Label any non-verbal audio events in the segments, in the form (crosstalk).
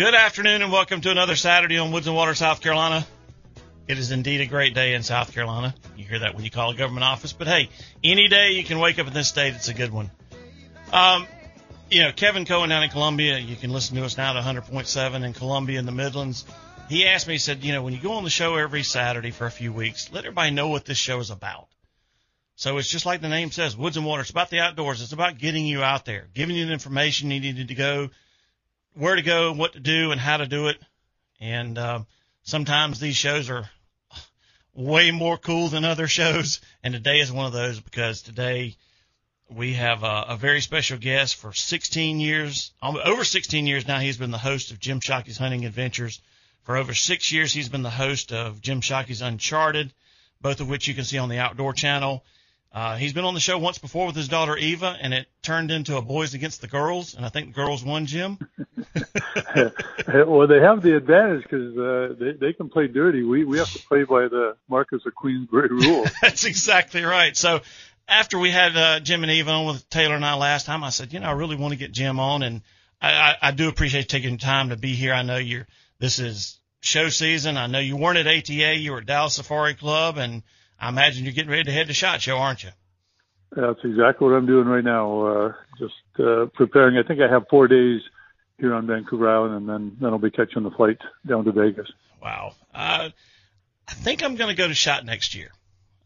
Good afternoon and welcome to another Saturday on Woods and Water, South Carolina. It is indeed a great day in South Carolina. You hear that when you call a government office, but hey, any day you can wake up in this state, it's a good one. Um, you know, Kevin Cohen down in Columbia, you can listen to us now at 100.7 in Columbia in the Midlands. He asked me, he said, you know, when you go on the show every Saturday for a few weeks, let everybody know what this show is about. So it's just like the name says, Woods and Water. It's about the outdoors. It's about getting you out there, giving you the information you needed to go, where to go, what to do, and how to do it. And um, sometimes these shows are way more cool than other shows. And today is one of those because today we have a, a very special guest for 16 years, over 16 years now. He's been the host of Jim Shockey's Hunting Adventures. For over six years, he's been the host of Jim Shockey's Uncharted, both of which you can see on the Outdoor Channel. Uh, he's been on the show once before with his daughter Eva, and it turned into a boys against the girls, and I think the girls won, Jim. (laughs) well, they have the advantage because uh, they they can play dirty. We we have to play by the Marquess of Queensberry (laughs) rule. (laughs) That's exactly right. So after we had uh, Jim and Eva on with Taylor and I last time, I said, you know, I really want to get Jim on, and I, I, I do appreciate taking time to be here. I know you're this is show season. I know you weren't at ATA, you were at Dallas Safari Club, and I imagine you're getting ready to head to SHOT Show, aren't you? That's exactly what I'm doing right now. Uh, just uh, preparing. I think I have four days here on Vancouver Island, and then then I'll be catching the flight down to Vegas. Wow. Uh, I think I'm going to go to SHOT next year.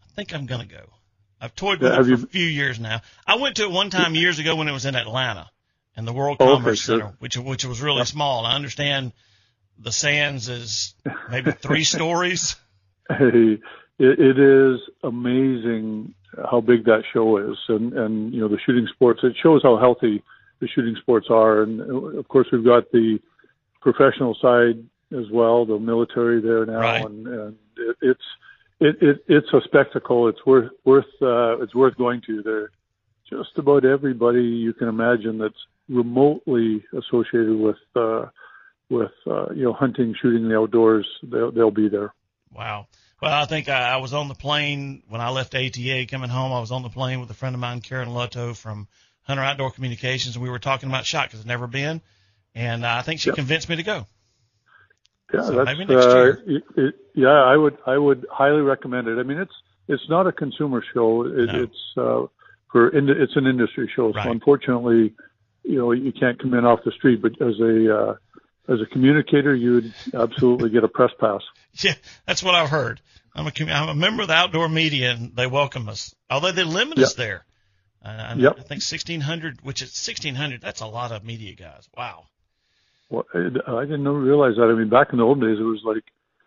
I think I'm going to go. I've toyed with Yeah, it for you- a few years now. I went to it one time years ago when it was in Atlanta, in the World Oh, Commerce sure. Center, which which was really small. I understand the Sands is maybe three (laughs) stories. Hey, it, it is amazing how big that show is, and and you know the shooting sports. It shows how healthy the shooting sports are, and uh, of course we've got the professional side as well, the military there now, Right. and, and it, it's it, it it's a spectacle. It's worth worth uh, it's worth going to. There, just about everybody you can imagine that's remotely associated with uh, with uh, you know hunting, shooting, the outdoors. They'll they'll be there. Wow. Well, I think I, I was on the plane when I left ATA coming home. I was on the plane with a friend of mine, Karen Lutto from Hunter Outdoor Communications, and we were talking about shot because I've never been, and uh, I think she Yep. convinced me to go. Yeah, So that's maybe next uh, year. it, it, yeah, I would I would highly recommend it. I mean, it's it's not a consumer show. It, No. It's uh, for ind- it's an industry show. Right. So unfortunately, you know, you can't come in off the street. But as a uh, as a communicator, you would absolutely get a press pass. (laughs) Yeah, that's what I've heard. I'm a I'm a member of the outdoor media, and they welcome us. Although they limit us there. Uh, I, Yep. I think 1600, which is 1600. That's a lot of media guys. Wow. Well, I, I didn't realize that. I mean, back in the old days, it was like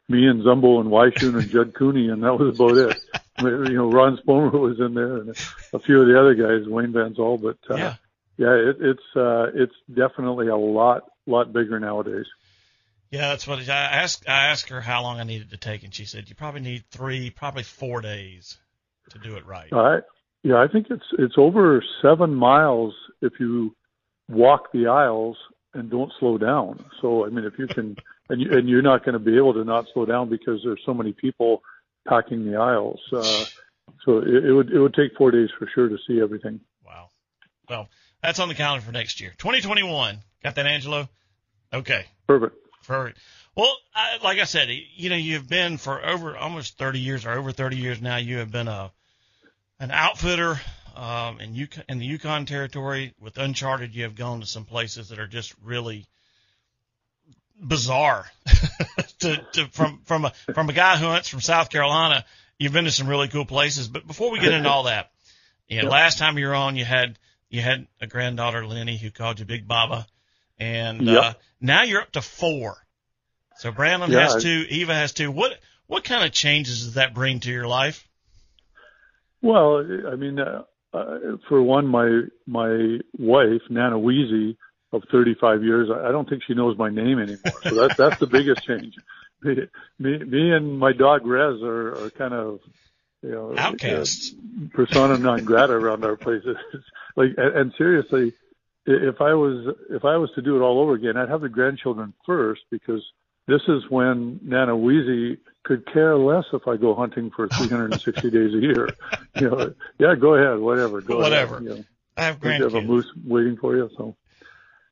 me and Zumbo and Weishun and Judd Cooney, and that was about it. (laughs) You know, Ron Spomer was in there, and a few of the other guys, Wayne Van Zwoll. But uh, Yeah. yeah, it, it's uh, it's definitely a lot lot bigger nowadays. Yeah, that's what I asked. I asked her how long I needed to take, and she said you probably need three, probably four days to do it right. I yeah, I think it's it's over seven miles if you walk the aisles and don't slow down. So I mean, if you can, (laughs) and you, and you're not going to be able to not slow down because there's so many people packing the aisles. Uh, so it, it would it would take four days for sure to see everything. Wow. Well, that's on the calendar for next year, 2021. Got that, Angelo? Okay. Perfect. Perfect. Well, I, like I said, you know, you've been for over almost 30 years or over 30 years now. You have been a an outfitter um, in Yukon, in the Yukon Territory with Uncharted. You have gone to some places that are just really bizarre. (laughs) to, to from from a from a guy who hunts from South Carolina, you've been to some really cool places. But before we get into all that, you know, last time you were on, you had you had a granddaughter Lenny who called you Big Baba, and Yep. uh, now you're up to four. So Brandon Yeah, has two, Eva has two. What What kind of changes does that bring to your life? Well, I mean, uh, uh, for one, my my wife Nana Weezy of 35 years, I don't think she knows my name anymore. So that's that's the biggest change. (laughs) Me, me, me and my dog Rez are, are kind of you know outcasts, uh, persona non grata around our places. (laughs) like, and, and seriously, if I was if I was to do it all over again, I'd have the grandchildren first because this is when Nana Weezy could care less if I go hunting for (laughs) 360 days a year. (laughs) You know, yeah, go ahead, whatever, go whatever. Ahead, you know. I have grandkids. You have a moose waiting for you, so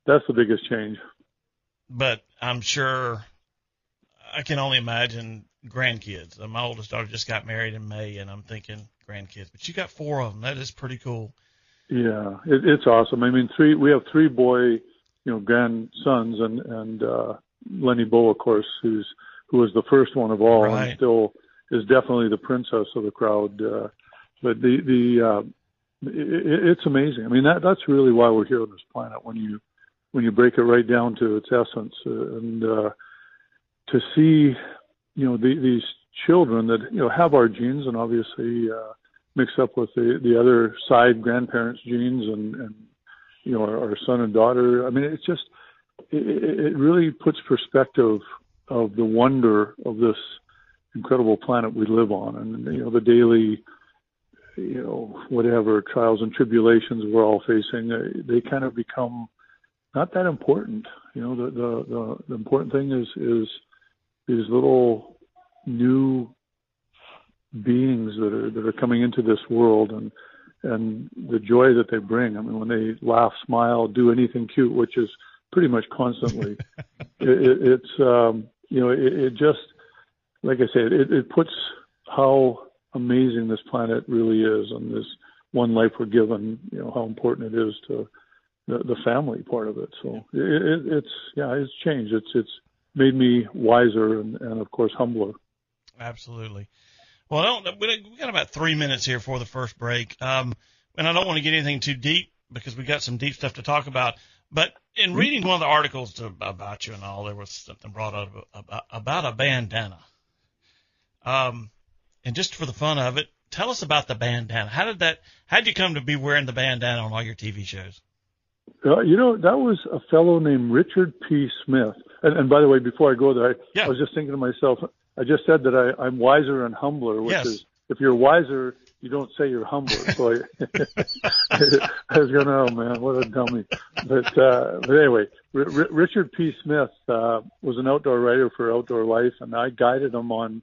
that's the biggest change. But I'm sure I can only imagine grandkids. My oldest daughter just got married in May, and I'm thinking grandkids. But you got four of them. That is pretty cool. Yeah, it, it's awesome. I mean, three. We have three boy, you know, grandsons, and and uh, Lenny Bo, of course, who's who was the first one of all, right. and still is definitely the princess of the crowd. Uh, but the the uh, it, it's amazing. I mean, that that's really why we're here on this planet. When you when you break it right down to its essence, uh, and uh, to see, you know, the, these children that you know have our genes, and obviously uh, mixed up with the the other side grandparents' genes, and and you know our, our son and daughter. I mean, it's just it, it really puts perspective of the wonder of this incredible planet we live on, and you know the daily, you know, whatever trials and tribulations we're all facing, they, they kind of become not that important. You know, the the the, the important thing is is these little new beings that are that are coming into this world and and the joy that they bring. I mean, when they laugh, smile, do anything cute, which is pretty much constantly, (laughs) it, it, it's um, you know, it, it just like I said, it, it puts how amazing this planet really is, and this one life we're given. You know how important it is to the, the family part of it. So it, it, it's yeah, it's changed. It's it's made me wiser and, and of course humbler. Absolutely. Well, I don't, we got about three minutes here for the first break, um, and I don't want to get anything too deep because we got some deep stuff to talk about. But in mm-hmm. reading one of the articles to, about you and all, there was something brought up about, about a bandana. Um, and just for the fun of it, tell us about the bandana. How did that? How did you come to be wearing the bandana on all your TV shows? Uh, you know, that was a fellow named Richard P. Smith. And, and by the way, before I go there, I, yeah. I was just thinking to myself, I just said that I, I'm wiser and humbler, which yes. is if you're wiser, you don't say you're humbler. So I, (laughs) I was going, to, oh man, what a dummy. But, uh, but anyway, R- R- Richard P. Smith, uh, was an outdoor writer for Outdoor Life and I guided him on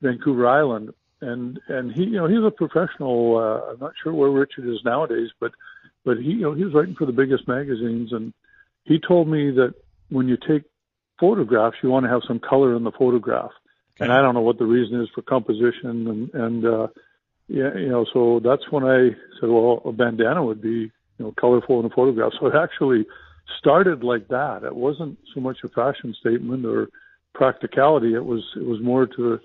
Vancouver Island. And, and he, you know, he's a professional, uh, I'm not sure where Richard is nowadays, but, but he, you know, he was writing for the biggest magazines and he told me that when you take photographs, you want to have some color in the photograph. And I don't know what the reason is for composition and, and, uh, yeah, you know, so that's when I said, well, a bandana would be, you know, colorful in a photograph. So it actually started like that. It wasn't so much a fashion statement or practicality. It was, it was more to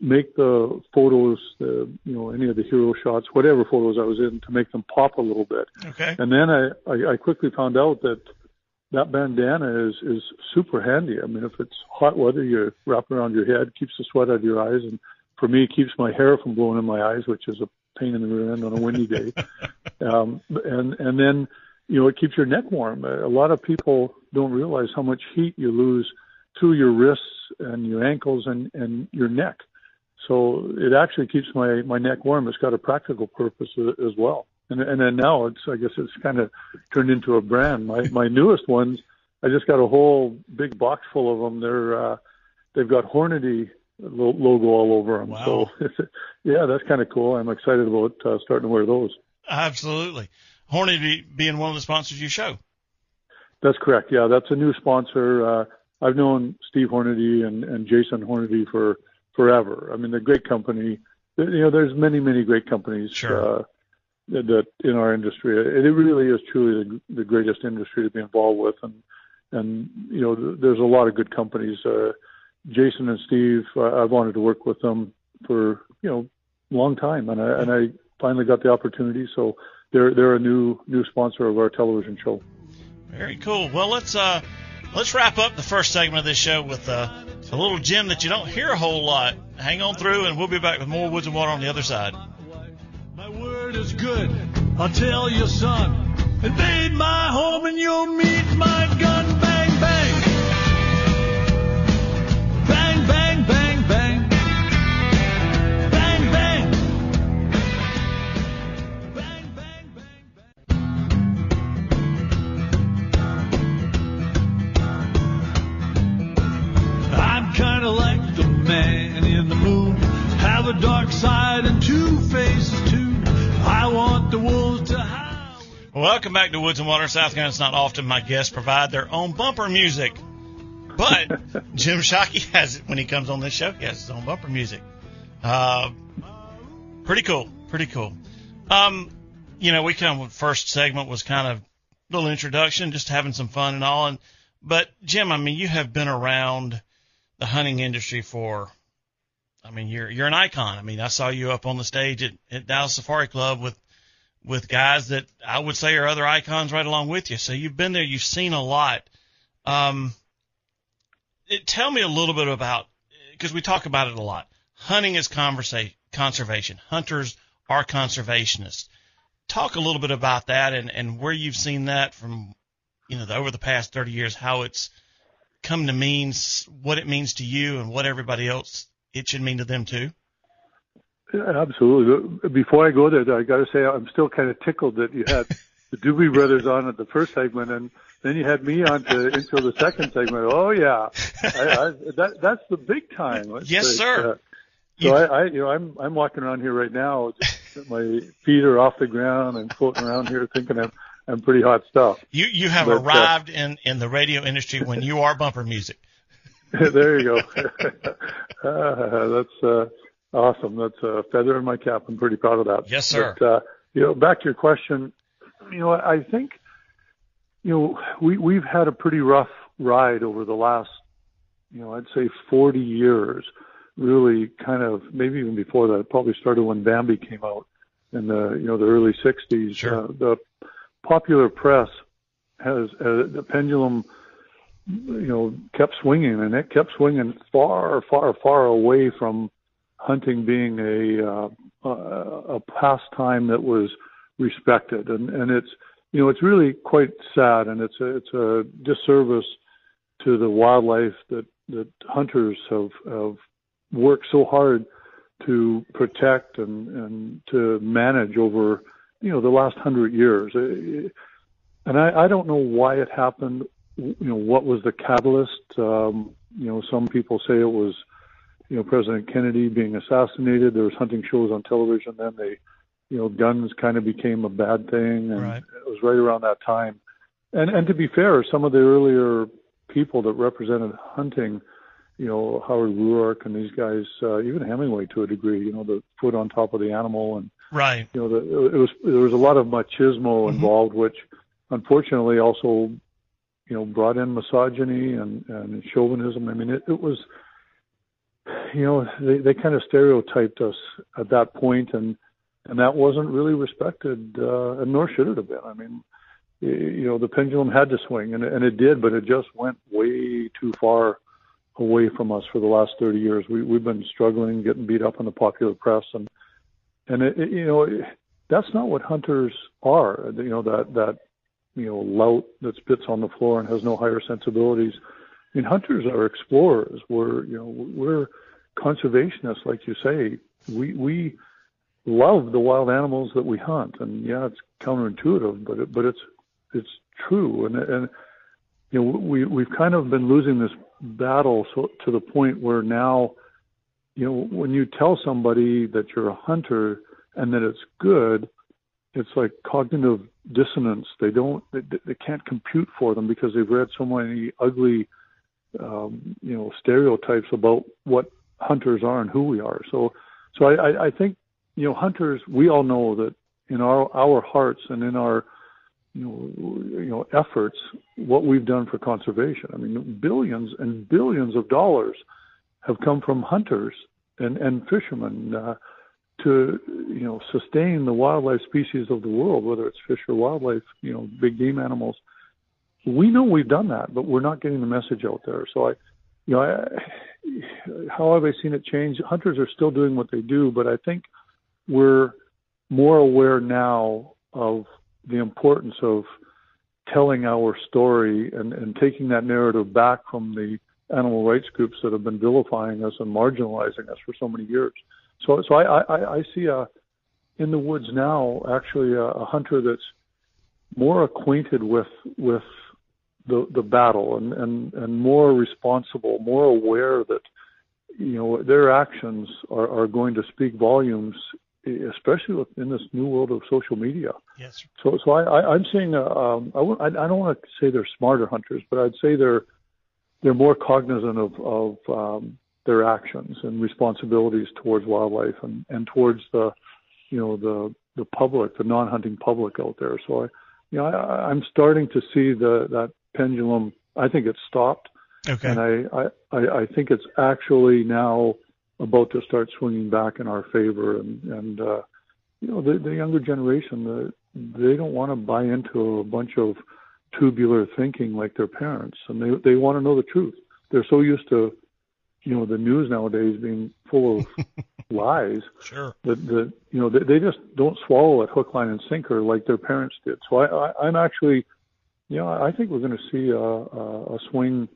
make the photos, the, you know, any of the hero shots, whatever photos I was in to make them pop a little bit. Okay. And then I, I, I quickly found out that that bandana is is super handy. I mean, if it's hot weather, you wrap it around your head, keeps the sweat out of your eyes, and for me, it keeps my hair from blowing in my eyes, which is a pain in the rear end on a windy day. (laughs) um, and and then you know it keeps your neck warm. A lot of people don't realize how much heat you lose through your wrists and your ankles and and your neck. So it actually keeps my my neck warm. It's got a practical purpose as well and and then now it's I guess it's kind of turned into a brand. My my newest ones, I just got a whole big box full of them. They're uh, they've got Hornady logo all over them. Wow. So (laughs) yeah, that's kind of cool. I'm excited about uh, starting to wear those. Absolutely, Hornady being one of the sponsors you show. That's correct. Yeah, that's a new sponsor. Uh, I've known Steve Hornady and, and Jason Hornady for forever. I mean, they're a great company. You know, there's many, many great companies. Sure. That in our industry. It really is truly the, the greatest industry to be involved with, and and you know there's a lot of good companies. Uh, Jason and Steve, uh, I've wanted to work with them for you know long time, and I and I finally got the opportunity. So they're they're a new new sponsor of our television show. Very cool. Well, let's uh Let's wrap up the first segment of this show with uh, a little gem that you don't hear a whole lot. Hang on through, and we'll be back with more Woods and Water on the other side. My word is good. I'll tell you, son. Invade my home and you'll meet my gun. Bang. Bang, bang, bang, bang. Bang, Welcome back to Woods and Water, South Carolina. It's not often my guests provide their own bumper music, but (laughs) Jim Shockey has it when he comes on this show. He has his own bumper music. Uh, pretty cool, pretty cool. Um, you know, we kind of first segment was kind of a little introduction, just having some fun and all. And but Jim, I mean, you have been around the hunting industry for. I mean, you're you're an icon. I mean, I saw you up on the stage at, at Dallas Safari Club with with guys that I would say are other icons right along with you. So you've been there, you've seen a lot. Um, it, tell me a little bit about because we talk about it a lot. Hunting is conversa- conservation. Hunters are conservationists. Talk a little bit about that and, and where you've seen that from, you know, the, over the past 30 years, how it's come to mean, what it means to you and what everybody else it should mean to them too. Absolutely. Before I go there, I got to say I'm still kind of tickled that you had (laughs) the Doobie Brothers on at the first segment, and then you had me on to until the second segment. Oh yeah, I, I, that that's the big time. Let's yes, say. sir. Uh, so I, I, you know, I'm I'm walking around here right now. Just, my feet are off the ground. I'm floating around here, thinking I'm I'm pretty hot stuff. You you have But, uh, arrived in in the radio industry when you are bumper music. (laughs) there you go. (laughs) uh, that's uh, awesome. That's a feather in my cap. I'm pretty proud of that. Yes, sir. But, uh, you know, back to your question. You know, I think, you know, we we've had a pretty rough ride over the last, you know, I'd say 40 years. Really, kind of maybe even before that. It probably started when Bambi came out in the you know the early 60s. Sure. Uh, the popular press has uh, the pendulum you know, kept swinging, and it kept swinging far, far, far away from hunting being a uh, a pastime that was respected, and and it's you know it's really quite sad, and it's a it's a disservice to the wildlife that that hunters have have worked so hard to protect and and to manage over you know the last hundred years, and I, I don't know why it happened. You know, what was the catalyst? Um, you know, some people say it was, you know, President Kennedy being assassinated. There was hunting shows on television. Then they, you know, guns kind of became a bad thing, and Right. it was right around that time. And and to be fair, some of the earlier people that represented hunting, you know, Howard Ruark and these guys, uh, even Hemingway to a degree, you know, the foot on top of the animal and Right. you know, the, it was there was a lot of machismo involved, which unfortunately also, you know, brought in misogyny and, and chauvinism. I mean, it, it was, you know, they, they kind of stereotyped us at that point, and and that wasn't really respected, uh, and nor should it have been. I mean, you know, the pendulum had to swing, and and it did, but it just went way too far away from us for the last 30 years. We we've been struggling, getting beat up in the popular press, and and it, it, you know that's not what hunters are. You know that that you know lout that spits on the floor and has no higher sensibilities. I mean, hunters are explorers. We're you know we're conservationists, like you say. We we love the wild animals that we hunt, and yeah, it's counterintuitive, but it, but it's it's true, and and you know we we've kind of been losing this battle so to the point where now you know, when you tell somebody that you're a hunter and that it's good, it's like cognitive dissonance. They don't, they, they can't compute for them because they've read so many ugly, um, you know, stereotypes about what hunters are and who we are. So, so I, I, think, you know, hunters, we all know that in our, our hearts and in our, you know, you know, efforts, what we've done for conservation. I mean, billions and billions of dollars have come from hunters and, and fishermen uh, to you know sustain the wildlife species of the world, whether it's fish or wildlife, you know, big game animals. we know we've done that, but we're not getting the message out there. So I, you know, I, how have I seen it change? Hunters are still doing what they do, but I think we're more aware now of the importance of telling our story and, and taking that narrative back from the animal rights groups that have been vilifying us and marginalizing us for so many years. So, so I, I, I see a in the woods now actually a, a hunter that's more acquainted with with the the battle and and and more responsible, more aware that you know their actions are are going to speak volumes, especially in this new world of social media. Yes. So so I, I I'm seeing uh, um I w- I don't want to say they're smarter hunters, but I'd say they're they're more cognizant of of um, their actions and responsibilities towards wildlife and and towards the you know the the public, the non-hunting public out there. So I you know I, I'm starting to see the that pendulum. I think it's stopped, Okay. and I, I I think it's actually now about to start swinging back in our favor. And and uh, you know the the younger generation, the, they don't want to buy into a bunch of tubular thinking like their parents, and they they want to know the truth. They're so used to you know the news nowadays being full of (laughs) lies Sure. that that you know they, they just don't swallow it hook, line, and sinker like their parents did. So I, I I'm actually, know, I think we're going to see a, a, a swing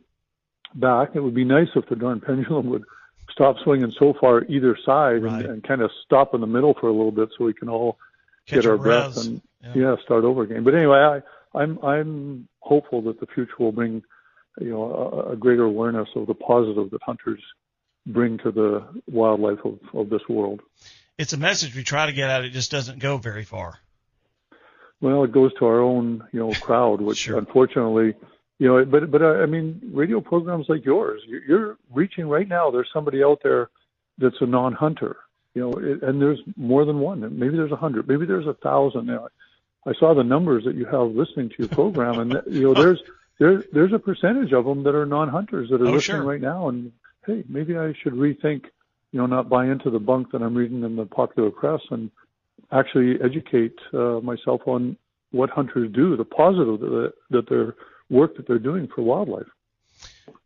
back. It would be nice if the darn pendulum would stop swinging so far either side Right. and, and kind of stop in the middle for a little bit so we can all Catch get our breath and Yeah. yeah. start over again. But anyway, I I'm I'm hopeful that the future will bring you know a, a greater awareness of the positive that hunters bring to the wildlife of, of this world. It's a message we try to get out. It just doesn't go very far. Well, it goes to our own, you know, crowd, which Sure. unfortunately, you know, but but uh, I mean, radio programs like yours, you're, you're reaching right now. There's somebody out there that's a non-hunter, you know, it, and there's more than one. Maybe there's a hundred, maybe there's a thousand. Now, I saw the numbers that you have listening to your program, and (laughs) you know, there's there's there's a percentage of them that are non-hunters that are Oh, listening sure. right now. And hey, maybe I should rethink, you know, not buy into the bunk that I'm reading in the popular press and actually educate uh, myself on what hunters do, the positive that, that their work that they're doing for wildlife.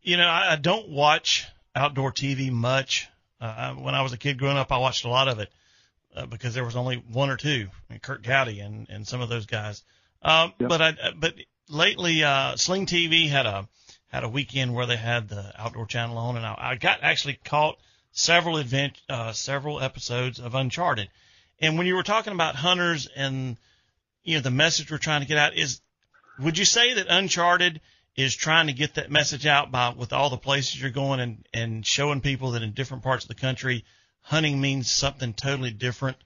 You know, I, I don't watch outdoor TV much. Uh, when I was a kid growing up, I watched a lot of it uh, because there was only one or two, I mean, Curt Gowdy and, and some of those guys. Um, Yeah. But I, but lately, uh, Sling TV had a had a weekend where they had the outdoor channel on, and I, I got actually caught several event uh, several episodes of Uncharted. And when you were talking about hunters and you know the message we're trying to get out is, would you say that Uncharted is trying to get that message out by with all the places you're going and and showing people that in different parts of the country hunting means something totally different?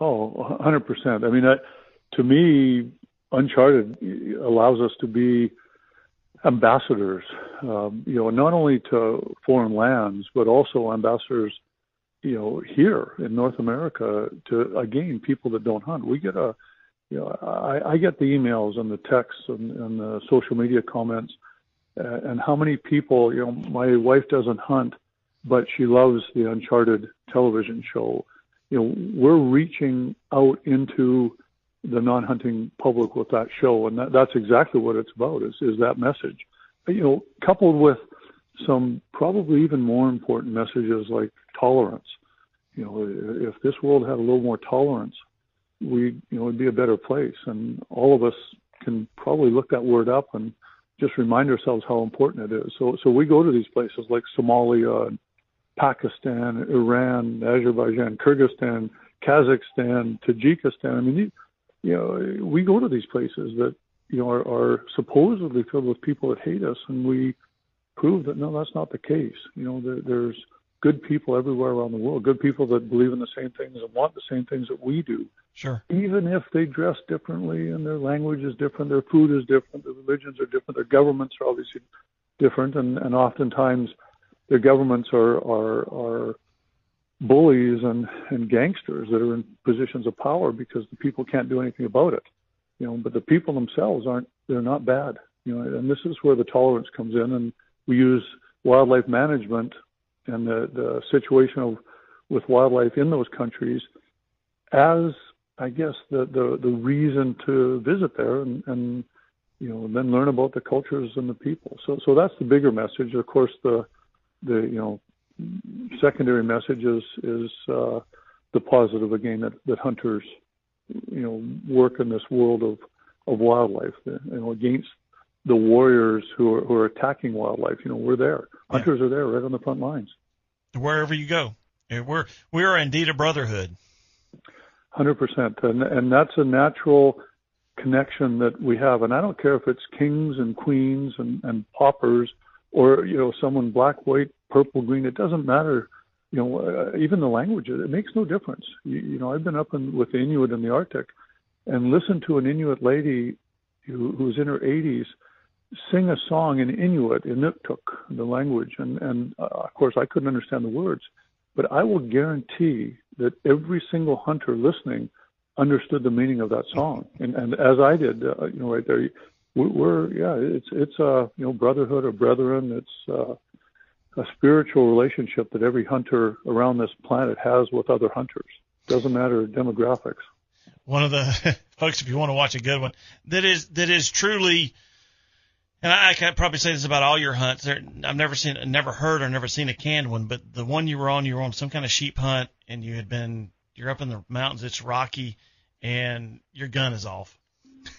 Oh, 100%. I mean, uh, to me, Uncharted allows us to be ambassadors, um, you know, not only to foreign lands, but also ambassadors, you know, here in North America to, again, people that don't hunt. We get a, you know, I, I get the emails and the texts and, and the social media comments uh, and how many people, you know, my wife doesn't hunt, but she loves the Uncharted television show. You know, we're reaching out into the non-hunting public with that show, and that, that's exactly what it's about. Is is that message? You know, coupled with some probably even more important messages like tolerance. You know, if this world had a little more tolerance, we you know it'd be a better place, and all of us can probably look that word up and just remind ourselves how important it is. So so we go to these places like Somalia, Pakistan, Iran, Azerbaijan, Kyrgyzstan, Kazakhstan, Tajikistan. I mean, you know, we go to these places that you know are, are supposedly filled with people that hate us, and we prove that no, that's not the case. You know, there, there's good people everywhere around the world, good people that believe in the same things and want the same things that we do Sure. even if they dress differently and their language is different, their food is different, their religions are different, their governments are obviously different, and, and oftentimes their governments are are are bullies and, and gangsters that are in positions of power because the people can't do anything about it. You know, but the people themselves aren't they're not bad. You know, and this is where the tolerance comes in and we use wildlife management and the, the situation of with wildlife in those countries as I guess the, the, the reason to visit there and, and you know, and then learn about the cultures and the people. So, so that's the bigger message. Of course, the, the, you know, secondary message is, is, uh, the positive again that, that hunters, you know, work in this world of, of wildlife, you know, against the warriors who are, who are attacking wildlife. You know, we're there. Hunters yeah. are there right on the front lines. Wherever you go. We're, we are indeed a brotherhood. Hundred percent. And, and that's a natural, connection that we have. And I don't care if it's kings and queens and, and paupers or, you know, someone black, white, purple, green. It doesn't matter. You know, uh, even the language, it makes no difference. You, you know, I've been up in, with the Inuit in the Arctic and listened to an Inuit lady who, who's in her 80s sing a song in Inuit, Inuktitut, the language. And, and uh, of course, I couldn't understand the words. But I will guarantee that every single hunter listening understood the meaning of that song, and and as I did, uh, you know, right there, we're yeah, it's it's a you know brotherhood or brethren. It's uh, a spiritual relationship that every hunter around this planet has with other hunters. Doesn't matter demographics. One of the (laughs) folks, if you want to watch a good one, that is that is truly. And I, I can probably say this about all your hunts. There, I've never seen, never heard, or never seen a canned one. But the one you were on, you were on some kind of sheep hunt, and you had been, you're up in the mountains. It's rocky, and your gun is off.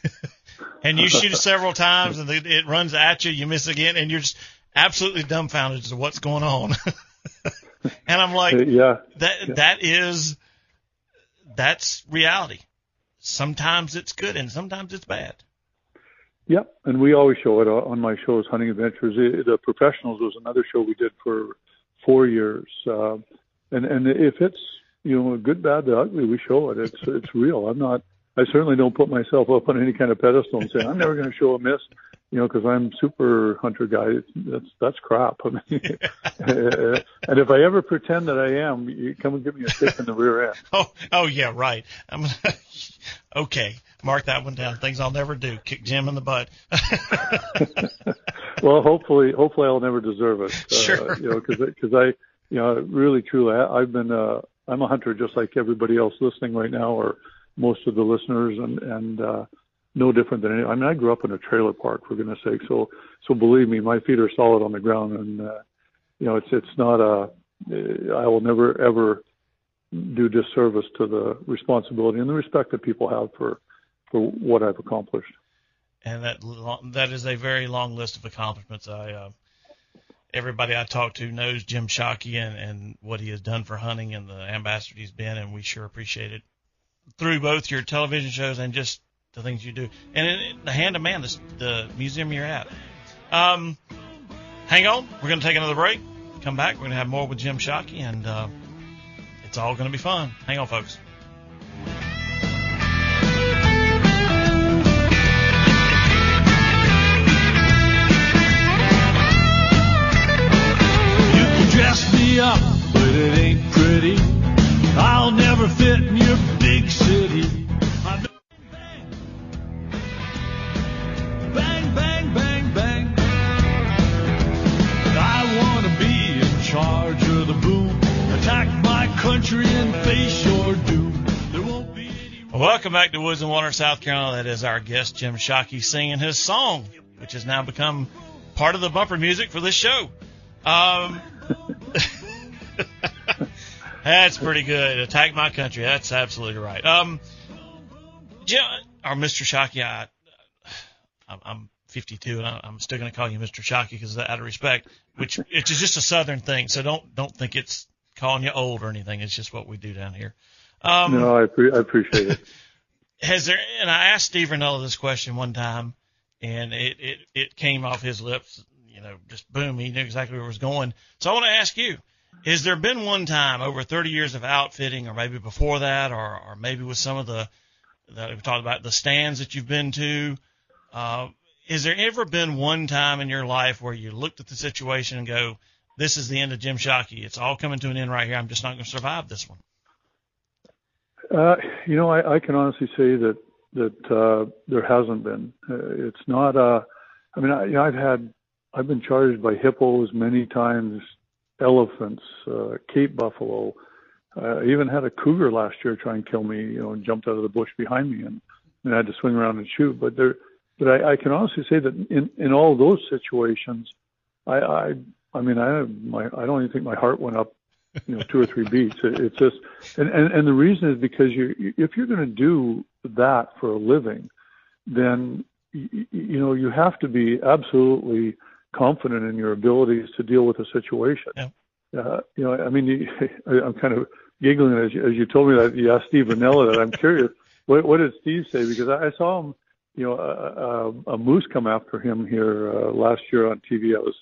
(laughs) and you shoot it several times and it runs at you, you miss again, and you're just absolutely dumbfounded as to what's going on. (laughs) and I'm like, uh, yeah, that yeah. that is that's reality. Sometimes it's good and sometimes it's bad. Yep, and we always show it on my shows, Hunting Adventures. The Professionals was another show we did for four years, uh, and and if it's you know, good, bad, the ugly, we show it. It's it's real. I'm not. I certainly don't put myself up on any kind of pedestal and say I'm never going to show a miss, you know, because I'm super hunter guy. That's that's crap. I mean, (laughs) and if I ever pretend that I am, you come and give me a stick in the rear end. (laughs) Oh, oh yeah, right. I'm (laughs) okay. Mark that one down. Things I'll never do. Kick Jim in the butt. (laughs) well, hopefully, hopefully I'll never deserve it. Sure. Uh, you know, because because I, you know, really truly, I, I've been. uh I'm a hunter just like everybody else listening right now, or most of the listeners, and and uh, no different than any. I mean, I grew up in a trailer park for goodness sake, so so believe me, my feet are solid on the ground, and uh, you know, it's it's not a. I will never ever do disservice to the responsibility and the respect that people have for for what I've accomplished. And that that is a very long list of accomplishments. I uh, everybody I talk to knows Jim Shockey and, and what he has done for hunting and the ambassador he's been, and we sure appreciate it through both your television shows and just the things you do. And in, the Hand of Man, the, the museum you're at. Um, hang on, we're going to take another break. Come back, we're going to have more with Jim Shockey, and uh, it's all going to be fun. Hang on, folks. Dress me up, but it ain't pretty. I'll never fit in your big city. Bang, bang, bang, bang. I want to be in charge of the boom. Attack my country and face your doom. Welcome back to Woods and Water, South Carolina. That is our guest, Jim Shockey, singing his song, which has now become part of the bumper music for this show. Um, (laughs) That's pretty good. Attack my country. That's absolutely right. Um, Jim, or Mr. Shockey, I, I'm 52 and I'm still going to call you Mr. Shockey because out of respect, which it's just a Southern thing. So don't don't think it's calling you old or anything. It's just what we do down here. Um, no, I, pre- I appreciate it. (laughs) Has there? And I asked Steve Rinella this question one time, and it it it came off his lips. You know, just boom. He knew exactly where it was going. So I want to ask you has there been one time over 30 years of outfitting, or maybe before that, or, or maybe with some of the that we talked about the stands that you've been to? Uh, has there ever been one time in your life where you looked at the situation and go, "This is the end of Jim Shockey. It's all coming to an end right here. I'm just not going to survive this one." Uh, you know, I, I can honestly say that that uh, there hasn't been. Uh, it's not. Uh, I mean, I, you know, I've had I've been charged by hippos many times elephants, uh, Cape buffalo. Uh, I even had a cougar last year try and kill me, you know, and jumped out of the bush behind me, and, and I had to swing around and shoot. But there, but I, I can honestly say that in in all those situations, I I I mean I my I don't even think my heart went up, you know, two or three beats. It, it's just and, and and the reason is because you if you're going to do that for a living, then you, you know you have to be absolutely confident in your abilities to deal with a situation. Yeah. Uh, you know, I mean, you, (laughs) I, I'm kind of giggling as you, as you told me that you asked Steve Rinella that. I'm curious, (laughs) what, what did Steve say? Because I, I saw him, you know, a, a, a moose come after him here uh, last year on TV. I was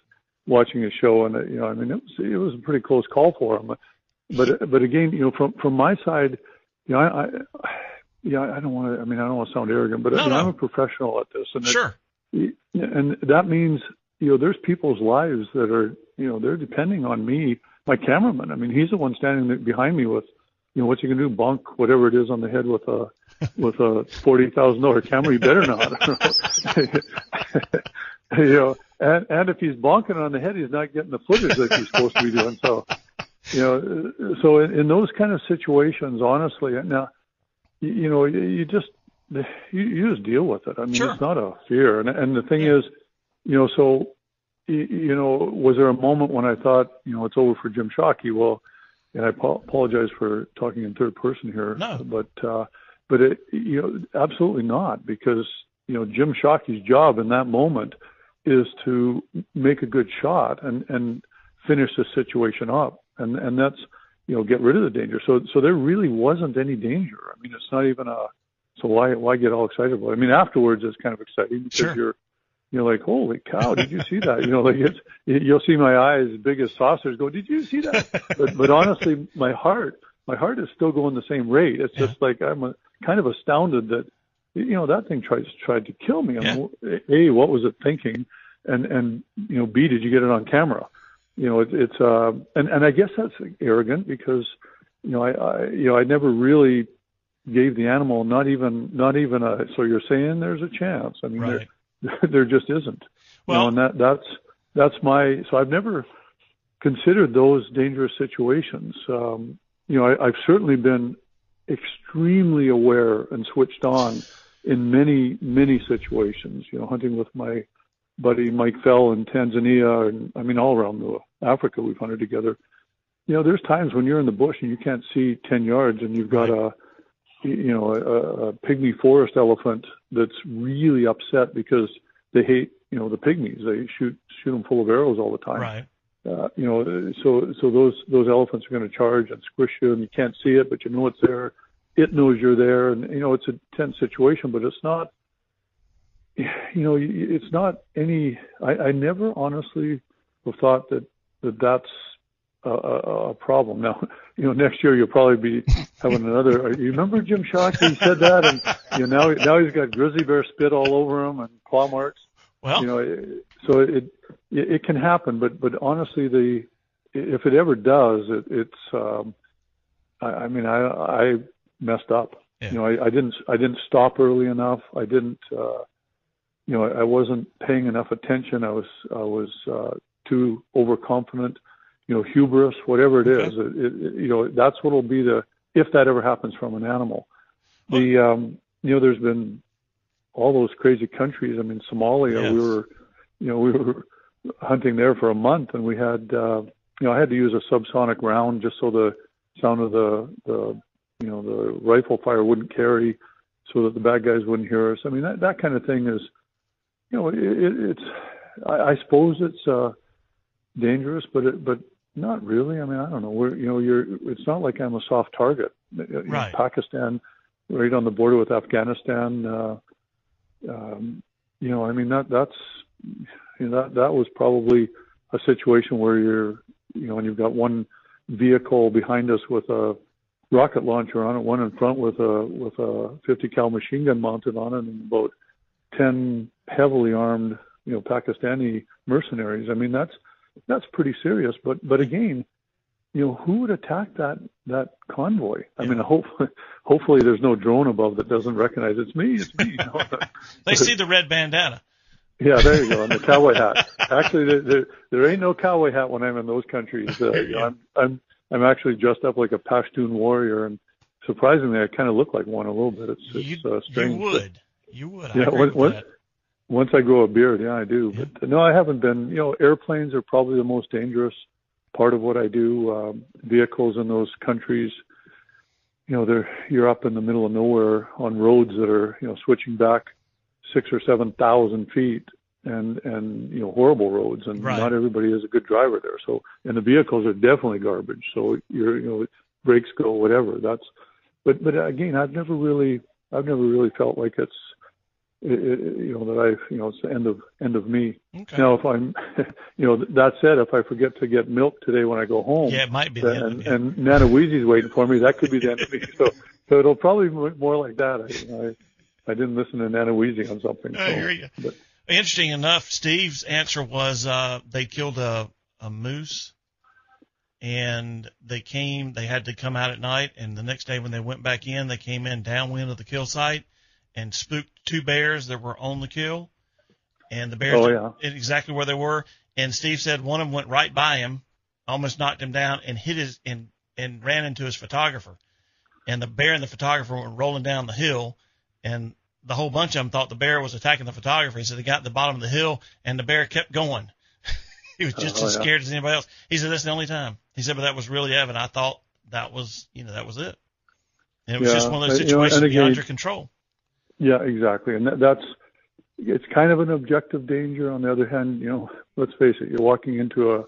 watching a show, and uh, you know, I mean, it was it was a pretty close call for him. But but again, you know, from from my side, you know, I, I yeah, I don't want to. I mean, I don't want to sound arrogant, but No, you know, no. I'm a professional at this, and it- Sure. and that means you know there's people's lives that are you know they're depending on me my cameraman. I mean he's the one standing behind me with you know what's he gonna do Bunk whatever it is on the head with a (laughs) with a forty thousand dollar camera you better not. (laughs) You know and and if he's bonking on the head he's not getting the footage that he's supposed to be doing. So you know so in, in those kind of situations honestly now you, you know you, you just you, you just deal with it. I mean Sure. it's not a fear. And and the thing is you know so you, you know was there a moment when i thought you know it's over for jim shockey well and i apo- apologize for talking in third person here No. but uh but it you know absolutely not because you know jim shockey's job in that moment is to make a good shot and and finish the situation up and and that's you know get rid of the danger so so there really wasn't any danger i mean it's not even a so why why get all excited about it? i mean afterwards it's kind of exciting because Sure. you're you're like holy cow did you see that you know like it's you'll see my eyes big as saucers go did you see that (laughs) but but honestly my heart my heart is still going the same rate it's just like i'm a, kind of astounded that you know that thing tried tried to kill me. I mean, a what was it thinking, and and you know b did you get it on camera? You know it, it's uh and and I guess that's arrogant because you know I, I you know I never really gave the animal not even not even a so you're saying there's a chance. I mean Right. (laughs) there just isn't. Well- you know, and that that's that's my so I've never considered those dangerous situations. Um, you know, I, I've certainly been extremely aware and switched on in many many situations. You know, hunting with my buddy Mike Fell in Tanzania, and I mean all around the Africa we've hunted together. You know, there's times when you're in the bush and you can't see ten yards, and you've got a you know a, a pygmy forest elephant that's really upset because they hate you know the pygmies. They shoot shoot them full of arrows all the time Right. uh, you know, so so those those elephants are going to charge and squish you, and you can't see it, but you know it's there. It knows you're there, and you know it's a tense situation, but it's not. You know, it's not any. I, I never honestly have thought that that that's a, a, a problem. Now, (laughs) you know, next year you'll probably be having another. You remember Jim Shockey said that, and you know now now he's got grizzly bear spit all over him and claw marks Well, you know, so it, it it can happen, but but honestly, the if it ever does, it, it's um, I, I mean, I I messed up. Yeah. You know, I, I didn't I didn't stop early enough. I didn't, uh, you know, I, I wasn't paying enough attention. I was I was uh, too overconfident. You know, hubris, whatever it is, it, it, you know, that's what'll be the if that ever happens from an animal. The um, you know, there's been all those crazy countries. I mean, Somalia. Yes. We were, you know, we were hunting there for a month, and we had, uh, you know, I had to use a subsonic round just so the sound of the the you know the rifle fire wouldn't carry, so that the bad guys wouldn't hear us. I mean, that that kind of thing is, you know, it, it, it's. I, I suppose it's uh, dangerous, but it, but not really. I mean, I don't know. We're you know, you're. It's not like I'm a soft target. Right. Pakistan, right on the border with Afghanistan. Uh, um, you know, I mean that that's you know, that that was probably a situation where you're you know, and you've got one vehicle behind us with a rocket launcher on it, one in front with a with a 50 cal machine gun mounted on it, and about 10 heavily armed you know Pakistani mercenaries. I mean that's that's pretty serious. But but again, you know who would attack that that convoy? I mean, hopefully hopefully there's no drone above that doesn't recognize it's me. It's me. You know? (laughs) they see the red bandana. Yeah, there you go. And the cowboy hat. Actually, there, there there ain't no cowboy hat when I'm in those countries. Uh, (laughs) you know, I'm I'm I'm actually dressed up like a Pashtun warrior, and surprisingly, I kind of look like one a little bit. It's You, it's uh, you strange. would. You would. I Yeah, what- that. Once I grow a beard, yeah, I do. But no, I haven't been. You know, airplanes are probably the most dangerous part of what I do. Um, vehicles in those countries, you know, they're you're up in the middle of nowhere on roads that are you know switching back six or seven thousand feet, and and you know horrible roads, and Right. not everybody is a good driver there. So and the vehicles are definitely garbage. So you're you know brakes go whatever. That's but but again, I've never really I've never really felt like it's it, it, you know that I you know it's the end of end of me. Okay. Now if I'm (laughs) you know that said, if I forget to get milk today when I go home, Yeah, it might be the end of and, and Nana Wheezy's waiting for me, that could be the end of me. (laughs) So so it'll probably be more like that. I I, I didn't listen to Nana Wheezy on something. I so, hear you. But Interesting enough, Steve's answer was uh, they killed a, a moose, and they came. They had to come out at night, and the next day when they went back in, they came in downwind of the kill site and spooked two bears that were on the kill, and the bears Oh, yeah. exactly where they were. And Steve said one of them went right by him, almost knocked him down, and hit his and and ran into his photographer. And the bear and the photographer were rolling down the hill, and the whole bunch of them thought the bear was attacking the photographer. He said they got to the bottom of the hill, and the bear kept going. (laughs) he was just Oh, as yeah. scared as anybody else. He said that's the only time. He said, but that was really Evan. I thought that was, you know, that was it. And it was Yeah, just one of those but, you know, situations beyond your control. Yeah, exactly. And that, that's it's kind of an objective danger. On the other hand, you know, let's face it, you're walking into a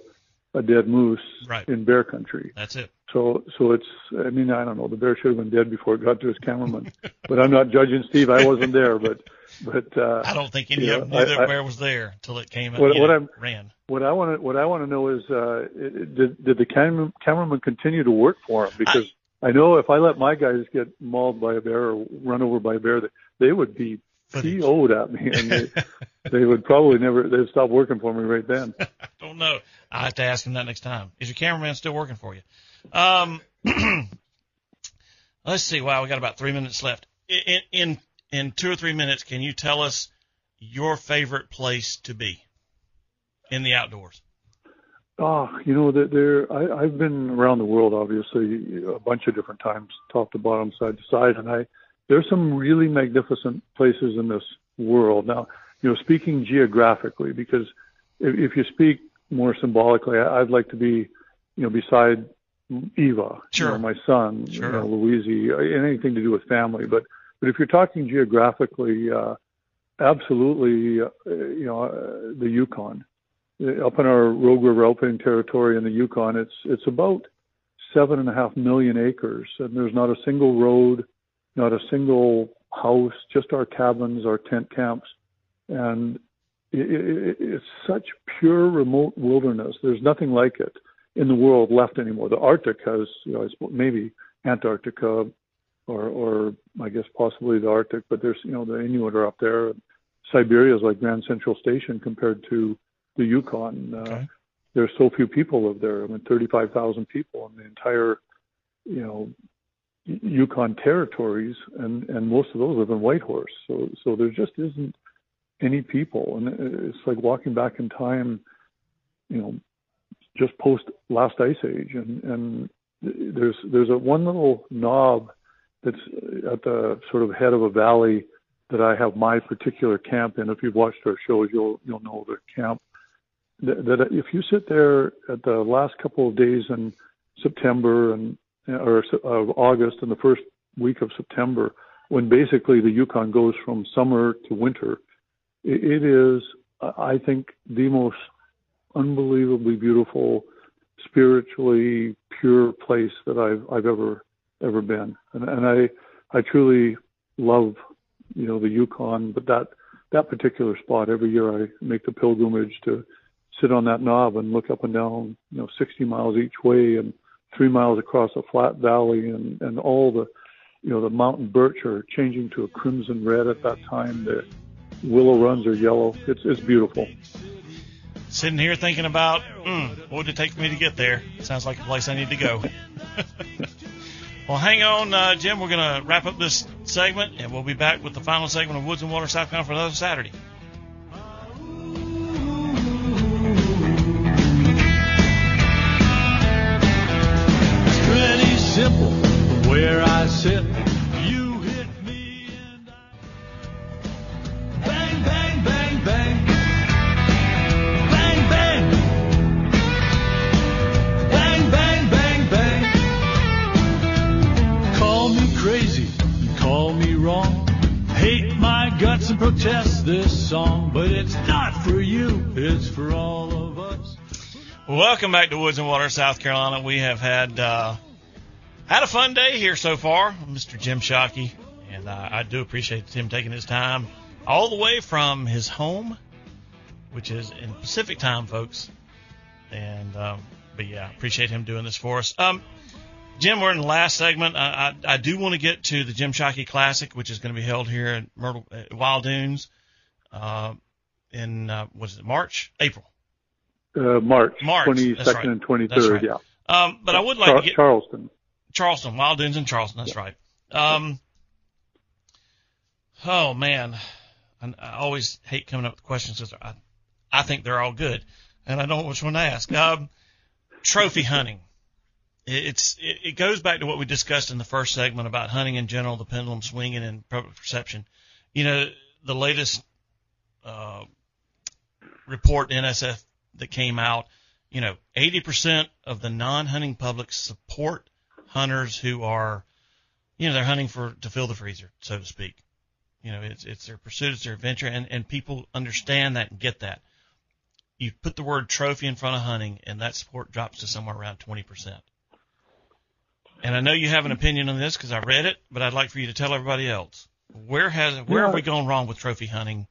a dead moose Right. in bear country. That's it. So so it's I mean, I don't know, the bear should have been dead before it got to his cameraman. (laughs) but I'm not judging Steve. I wasn't there, but but uh I don't think any Yeah, of them knew I- that I- bear was there until it came What- what I'm- ran. what I want to what I want to know is uh it- did did the cam- cameraman continue to work for him because I, know if I let my guys get mauled by a bear or run over by a bear that they would be. PO'd at me and they (laughs) they would probably never they'd stop working for me right then. I (laughs) Don't know. I have to ask him that next time. Is your cameraman still working for you? Um, (clears throat) let's see. Wow, we got about three minutes left. In, in in two or three minutes, can you tell us your favorite place to be in the outdoors? Oh, you know that there. I, I've been around the world, obviously, a bunch of different times, top to bottom, side to side, and I there's some really magnificent places in this world. Now, you know, speaking geographically, because if, if you speak more symbolically, I, I'd like to be, you know, beside Eva, Sure. you know, my son, Sure. you know, Louise, anything to do with family. But but if you're talking geographically, uh, absolutely, uh, you know, uh, the Yukon uh, up in our Rogue River Alpine territory in the Yukon, it's it's about seven and a half million acres, and there's not a single road, not a single house, just our cabins, our tent camps, and it, it, it's such pure remote wilderness. There's nothing like it in the world left anymore. The Arctic has, you know, maybe Antarctica, or or I guess possibly the Arctic, but there's you know the Inuit are up there. Siberia is like Grand Central Station compared to the Yukon. Uh, There's so few people live there. I mean, 35,000 people in the entire, you know, Yukon territories, and and most of those live in Whitehorse. So so there just isn't any people, and it's like walking back in time, you know, just post last ice age, and and there's there's a one little knob that's at the sort of head of a valley that I have my particular camp in. If you've watched our shows, you'll you'll know the camp. That, that if you sit there at the last couple of days in September and Uh, or of August and the first week of September, when basically the Yukon goes from summer to winter, it, it is I think the most unbelievably beautiful, spiritually pure place that I've I've ever ever been, and, and I I truly love you know the Yukon, but that that particular spot every year I make the pilgrimage to sit on that knob and look up and down you know 60 miles each way and three miles across a flat valley and and all the you know the mountain birch are changing to a crimson red at that time the willow runs are yellow it's it's beautiful Sitting here thinking about mm, what would it take for me to get there? Sounds like a place I need to go. (laughs) well, hang on, uh, Jim. We're going to wrap up this segment, and we'll be back with the final segment of Woods and Water South for another Saturday. That's it. You hit me and I. Bang, bang, bang, bang. Bang, bang. Bang, bang, bang. Call me crazy, call me wrong. Hate my guts and protest this song, but it's not for you, it's for all of us. Welcome back to Woods and Water, South Carolina. We have had. Uh, had a fun day here so far, Mr. Jim Shockey, and uh, I do appreciate him taking his time all the way from his home, which is in Pacific time, folks. And um, but yeah, appreciate him doing this for us. Um, Jim, we're in the last segment. I, I, I do want to get to the Jim Shockey Classic, which is going to be held here at Myrtle at Wild Dunes uh, in uh, was it March, April, Uh, March, March, twenty that's right. and twenty third. Right. Yeah, um, but I would like Char- to get Charleston. Charleston, Wild Dunes in Charleston. That's right. Um, oh man, I, I always hate coming up with questions because I, I think they're all good, and I don't know which one to ask. Um, trophy hunting. It- It's it, it goes back to what we discussed in the first segment about hunting in general, the pendulum swinging and public perception. You know, the latest uh, report NSF that came out. You know, 80% of the non-hunting public support hunters who are, you know, they're hunting for to fill the freezer, so to speak. You know, it's it's their pursuit, it's their adventure, and and people understand that and get that. You put the word trophy in front of hunting, and that support drops to somewhere around 20%. And I know you have an opinion on this because I read it, but I'd like for you to tell everybody else where has where have Yeah. we gone wrong with trophy hunting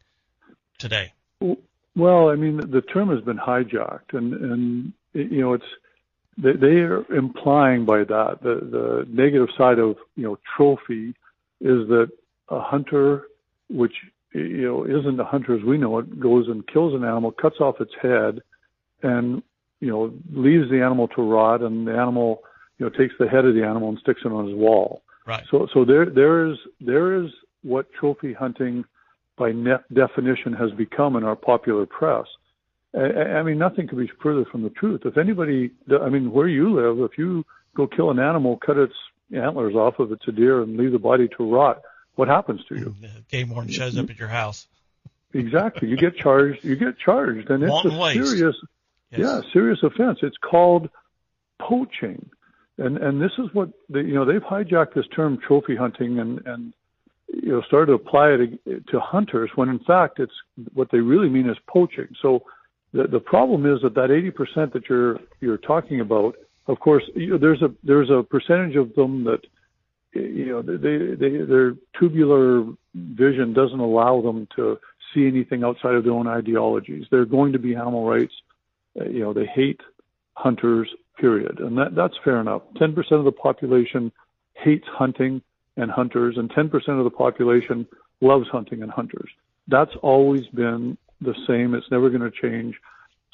today? Well, I mean, the term has been hijacked, and and you know, it's they, they are implying by that the the negative side of you know trophy is that a hunter, which you know isn't a hunter as we know it, goes and kills an animal, cuts off its head, and you know leaves the animal to rot, and the animal you know takes the head of the animal and sticks it on his wall. Right. So so there there is there is what trophy hunting by net definition has become in our popular press. I, mean, nothing could be further from the truth. If anybody, I mean, where you live, if you go kill an animal, cut its antlers off if it's a deer, and leave the body to rot, what happens to you? (laughs) The game warden shows up at your house. Exactly, you get charged. You get charged, and it's Wanton a waste. serious, Yes. yeah, serious offense. It's called poaching, and and this is what they, you know they've hijacked this term trophy hunting and and you know started to apply it to hunters when in fact it's what they really mean is poaching. So the the problem is that that 80% that you're you're talking about, of course, you know, there's a there's a percentage of them that you know they they their tubular vision doesn't allow them to see anything outside of their own ideologies. They're going to be animal rights. Uh, you know, they hate hunters. Period, and that that's fair enough. Ten percent of the population hates hunting and hunters, and ten percent of the population loves hunting and hunters. That's always been the same. It's never going to change.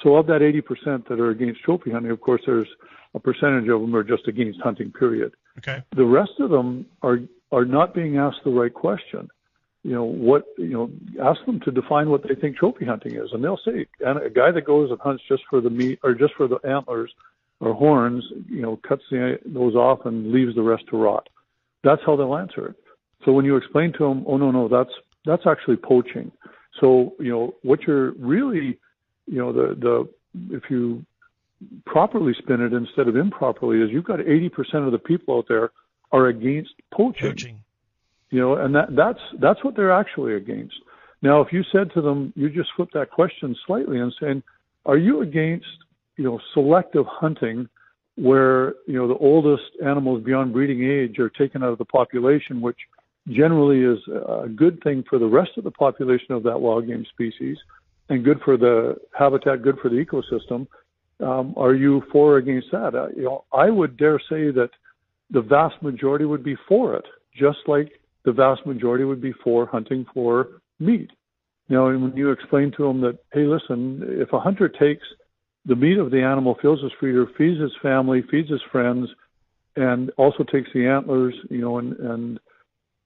So, of that 80% that are against trophy hunting, of course, there's a percentage of them are just against hunting. Period Okay. the rest of them are are not being asked the right question. You know what? You know, ask them to define what they think trophy hunting is, and they'll say, and a guy that goes and hunts just for the meat or just for the antlers or horns, you know, cuts the, those off and leaves the rest to rot. That's how they'll answer it. So when you explain to them, oh no, no, that's that's actually poaching. So you know what you're really, you know, the the if you properly spin it instead of improperly is you've got 80% of the people out there are against poaching, Coaching. you know, and that that's that's what they're actually against. Now, if you said to them, you just flip that question slightly and saying, are you against, you know, selective hunting where, you know, the oldest animals beyond breeding age are taken out of the population, which generally is a good thing for the rest of the population of that wild game species and good for the habitat, good for the ecosystem. Um, are you for or against that? Uh, you know, I would dare say that the vast majority would be for it, just like the vast majority would be for hunting for meat. And when you explain to them that, hey, listen, if a hunter takes the meat of the animal, fills his feeder, feeds his family, feeds his friends, and also takes the antlers, you know, and, and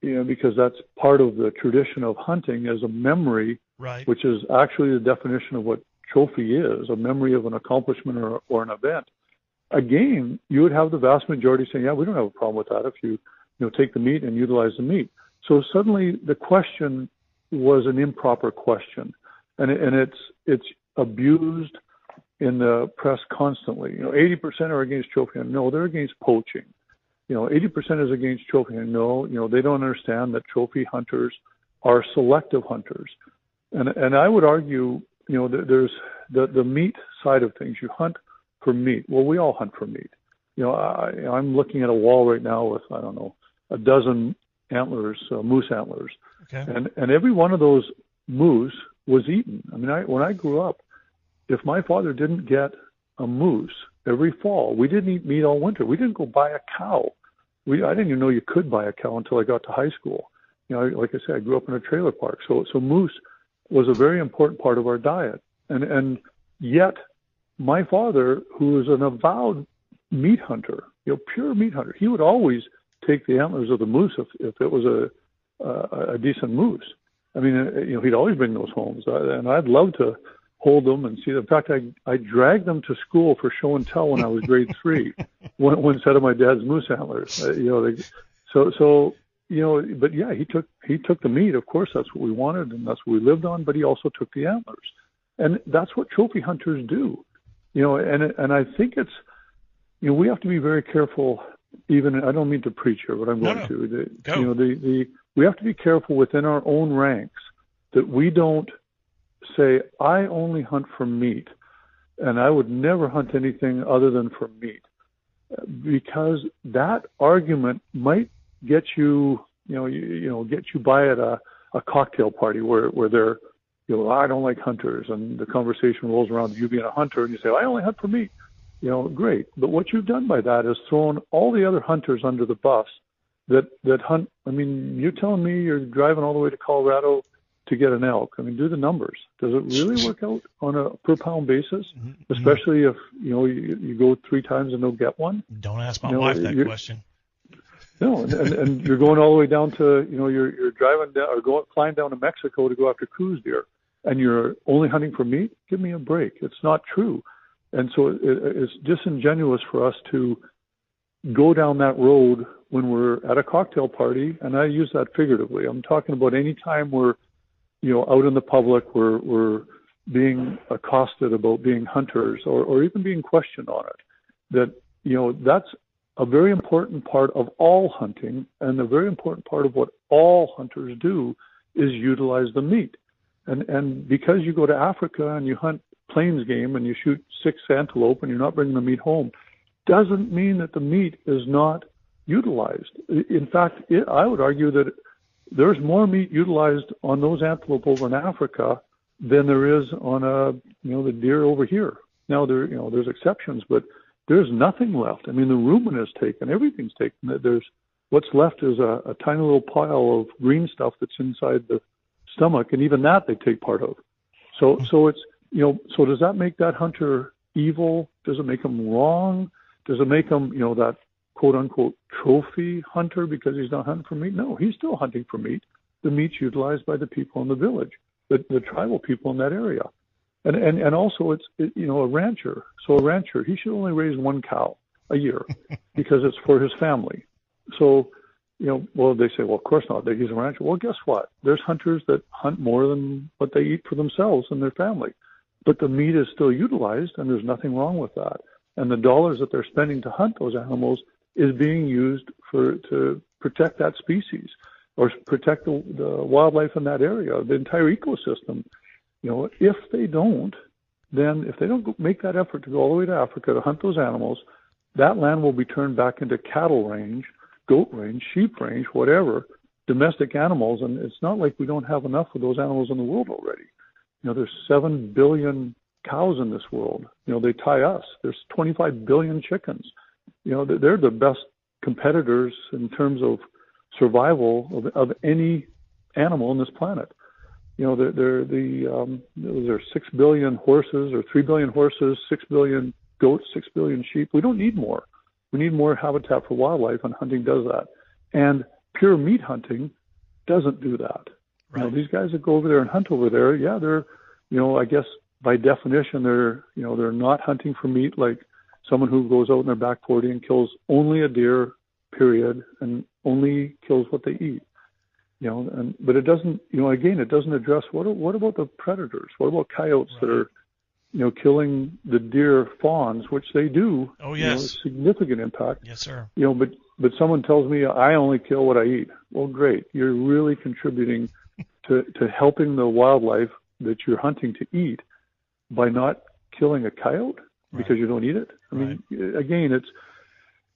you know, because that's part of the tradition of hunting as a memory Right. which is actually the definition of what trophy is a memory of an accomplishment or, or an event. Again, you would have the vast majority saying, Yeah, we don't have a problem with that if you, you know, take the meat and utilize the meat. So suddenly the question was an improper question. And, and it's, it's abused in the press constantly. You know, 80% are against trophy hunting. No, they're against poaching. You know, 80% is against trophy hunting. No, you know, they don't understand that trophy hunters are selective hunters. And, and I would argue, you know, there's the, the meat side of things. You hunt for meat. Well, we all hunt for meat. You know, I, I'm looking at a wall right now with, I don't know, a dozen antlers, uh, moose antlers. Okay. And, and every one of those moose was eaten. I mean, I, when I grew up, if my father didn't get a moose every fall, we didn't eat meat all winter. We didn't go buy a cow. We, I didn't even know you could buy a cow until I got to high school. You know, like I said, I grew up in a trailer park. So, so moose was a very important part of our diet. And, and yet my father, who was an avowed meat hunter, you know, pure meat hunter, he would always take the antlers of the moose if, if it was a, a, a decent moose. I mean, uh, you know, he'd always bring those homes, and I'd love to hold them and see them. In fact, I I dragged them to school for show and tell when I was grade three, (laughs) one one set of my dad's moose antlers. Uh, you know, they, so so you know, but yeah, he took he took the meat. Of course, that's what we wanted, and that's what we lived on. But he also took the antlers, and that's what trophy hunters do. You know, and and I think it's you know we have to be very careful. Even I don't mean to preach here, but I'm going no, no. to. The, Go. You know, the the we have to be careful within our own ranks that we don't say, I only hunt for meat and I would never hunt anything other than for meat. Because that argument might get you, you know, you, you know, get you by at a, a cocktail party where, where they're, you know, I don't like hunters and the conversation rolls around you being a hunter and you say, I only hunt for meat. You know, great. But what you've done by that is thrown all the other hunters under the bus that that hunt. I mean, you're telling me you're driving all the way to Colorado to get an elk. I mean, do the numbers. Does it really (laughs) work out on a per pound basis? Mm-hmm. Especially if you know you, you go three times and don't get one. Don't ask my you know, wife that question. No, and, and, and you're going all the way down to you know you're you're driving down or going flying down to Mexico to go after Coues deer, and you're only hunting for meat. Give me a break. It's not true, and so it, it's disingenuous for us to go down that road when we're at a cocktail party, and I use that figuratively. I'm talking about any time we're, you know, out in the public, we're we're being accosted about being hunters, or or even being questioned on it. That you know that's a very important part of all hunting, and a very important part of what all hunters do is utilize the meat. And and because you go to Africa and you hunt plains game and you shoot six antelope and you're not bringing the meat home, doesn't mean that the meat is not utilized. In fact, it, I would argue that there's more meat utilized on those antelope over in Africa than there is on a you know the deer over here. Now there you know there's exceptions, but there's nothing left. I mean the rumen is taken, everything's taken. There's what's left is a, a tiny little pile of green stuff that's inside the stomach, and even that they take part of. So hmm. so it's you know so does that make that hunter evil? Does it make him wrong? Does it make him you know that quote unquote trophy hunter because he's not hunting for meat. No, he's still hunting for meat. The meat's utilized by the people in the village, the, the tribal people in that area. And, and, and also it's, it, you know, a rancher. So a rancher, he should only raise one cow a year (laughs) because it's for his family. So, you know, well, they say, well, of course not. He's a rancher. Well, guess what? There's hunters that hunt more than what they eat for themselves and their family. But the meat is still utilized and there's nothing wrong with that. And the dollars that they're spending to hunt those animals is being used for to protect that species or protect the, the wildlife in that area, the entire ecosystem. You know, if they don't, then if they don't make that effort to go all the way to Africa to hunt those animals, that land will be turned back into cattle range, goat range, sheep range, whatever, domestic animals. And it's not like we don't have enough of those animals in the world already. You know, there's seven billion cows in this world. You know, they tie us. There's 25 billion chickens you know, they're the best competitors in terms of survival of, of any animal on this planet. You know, they're, they're the um, there are six billion horses or three billion horses, six billion goats, six billion sheep. We don't need more. We need more habitat for wildlife, and hunting does that. And pure meat hunting doesn't do that. Right. You know, these guys that go over there and hunt over there, yeah, they're, you know, I guess by definition, they're, you know, they're not hunting for meat like someone who goes out in their back 40 and kills only a deer, period, and only kills what they eat. You know, and but it doesn't. You know, again, it doesn't address what what about the predators? What about coyotes right. that are you know, killing the deer fawns, which they do. Oh you know, yes, significant impact. yes, sir. You know, but but someone tells me I only kill what I eat. Well, great. You're really contributing (laughs) to to helping the wildlife that you're hunting to eat by not killing a coyote because you don't eat it. I mean, uh, again, it's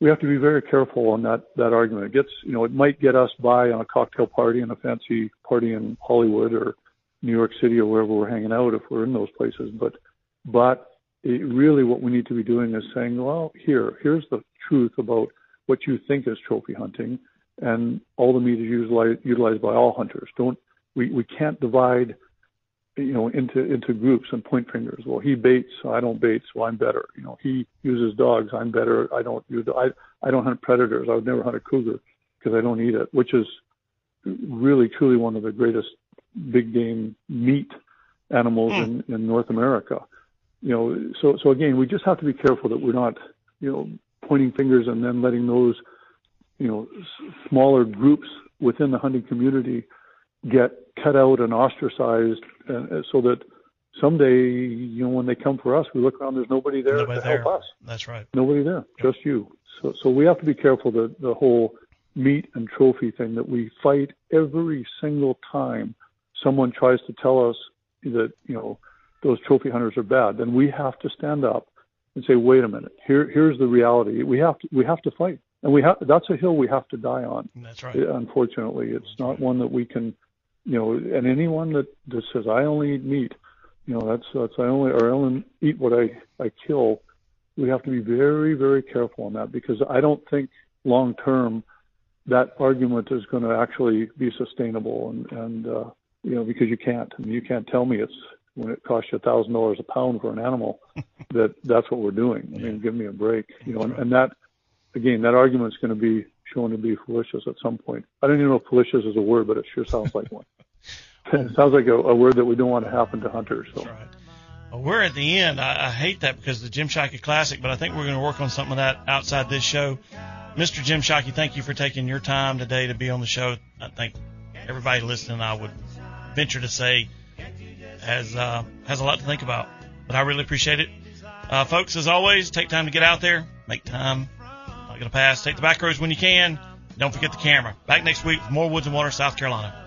we have to be very careful on that that argument. It gets you know it might get us by on a cocktail party and a fancy party in Hollywood or New York City or wherever we're hanging out if we're in those places, but but it, really what we need to be doing is saying, well, here here's the truth about what you think is trophy hunting, and all the meat is utilized, utilized by all hunters. Don't we, we can't divide you know into into groups and point fingers. Well he baits so i don't bait so i'm better. You know he uses dogs. I'm better. I don't use i i don't hunt predators. I would never hunt a cougar because i don't eat it which is really truly one of the greatest big game meat animals hmm. in in north america. You know so so again we just have to be careful that we're not you know pointing fingers and then letting those you know s- smaller groups within the hunting community get cut out and ostracized uh, so that someday, you know, when they come for us, we look around, there's nobody there Nobody to there. help us. That's right. Nobody there, just you. So, so we have to be careful that the whole meat and trophy thing that we fight every single time someone tries to tell us that, you know, those trophy hunters are bad. Then we have to stand up and say, wait a minute, here, here's the reality. We have to, we have to fight. And we have, that's a hill we have to die on. That's right. Unfortunately, it's not one that we can, you know, and anyone that, that says I only eat meat, you know, that's that's I only or I only eat what I I kill. We have to be very very careful on that because I don't think long term that argument is going to actually be sustainable and and uh, you know because you can't I mean you can't tell me it's when it costs you a thousand dollars a pound for an animal (laughs) that that's what we're doing. I mean, give me a break, you know, and, and that again that argument's going to be shown to be fallacious at some point. I don't even know if fallacious is a word, but it sure sounds like one. It sounds like a, a word that we don't want to happen to hunters. So. That's right. Well, we're at the end. I, I hate that because the Jim Shockey Classic, but I think we're going to work on something of that outside this show. Mr. Jim Shockey, thank you for taking your time today to be on the show. I think everybody listening, I would venture to say, has uh, has a lot to think about. But I really appreciate it, uh, folks. As always, take time to get out there, make time. Not to pass. Take the back roads when you can. Don't forget the camera. Back next week with more Woods and Water, South Carolina.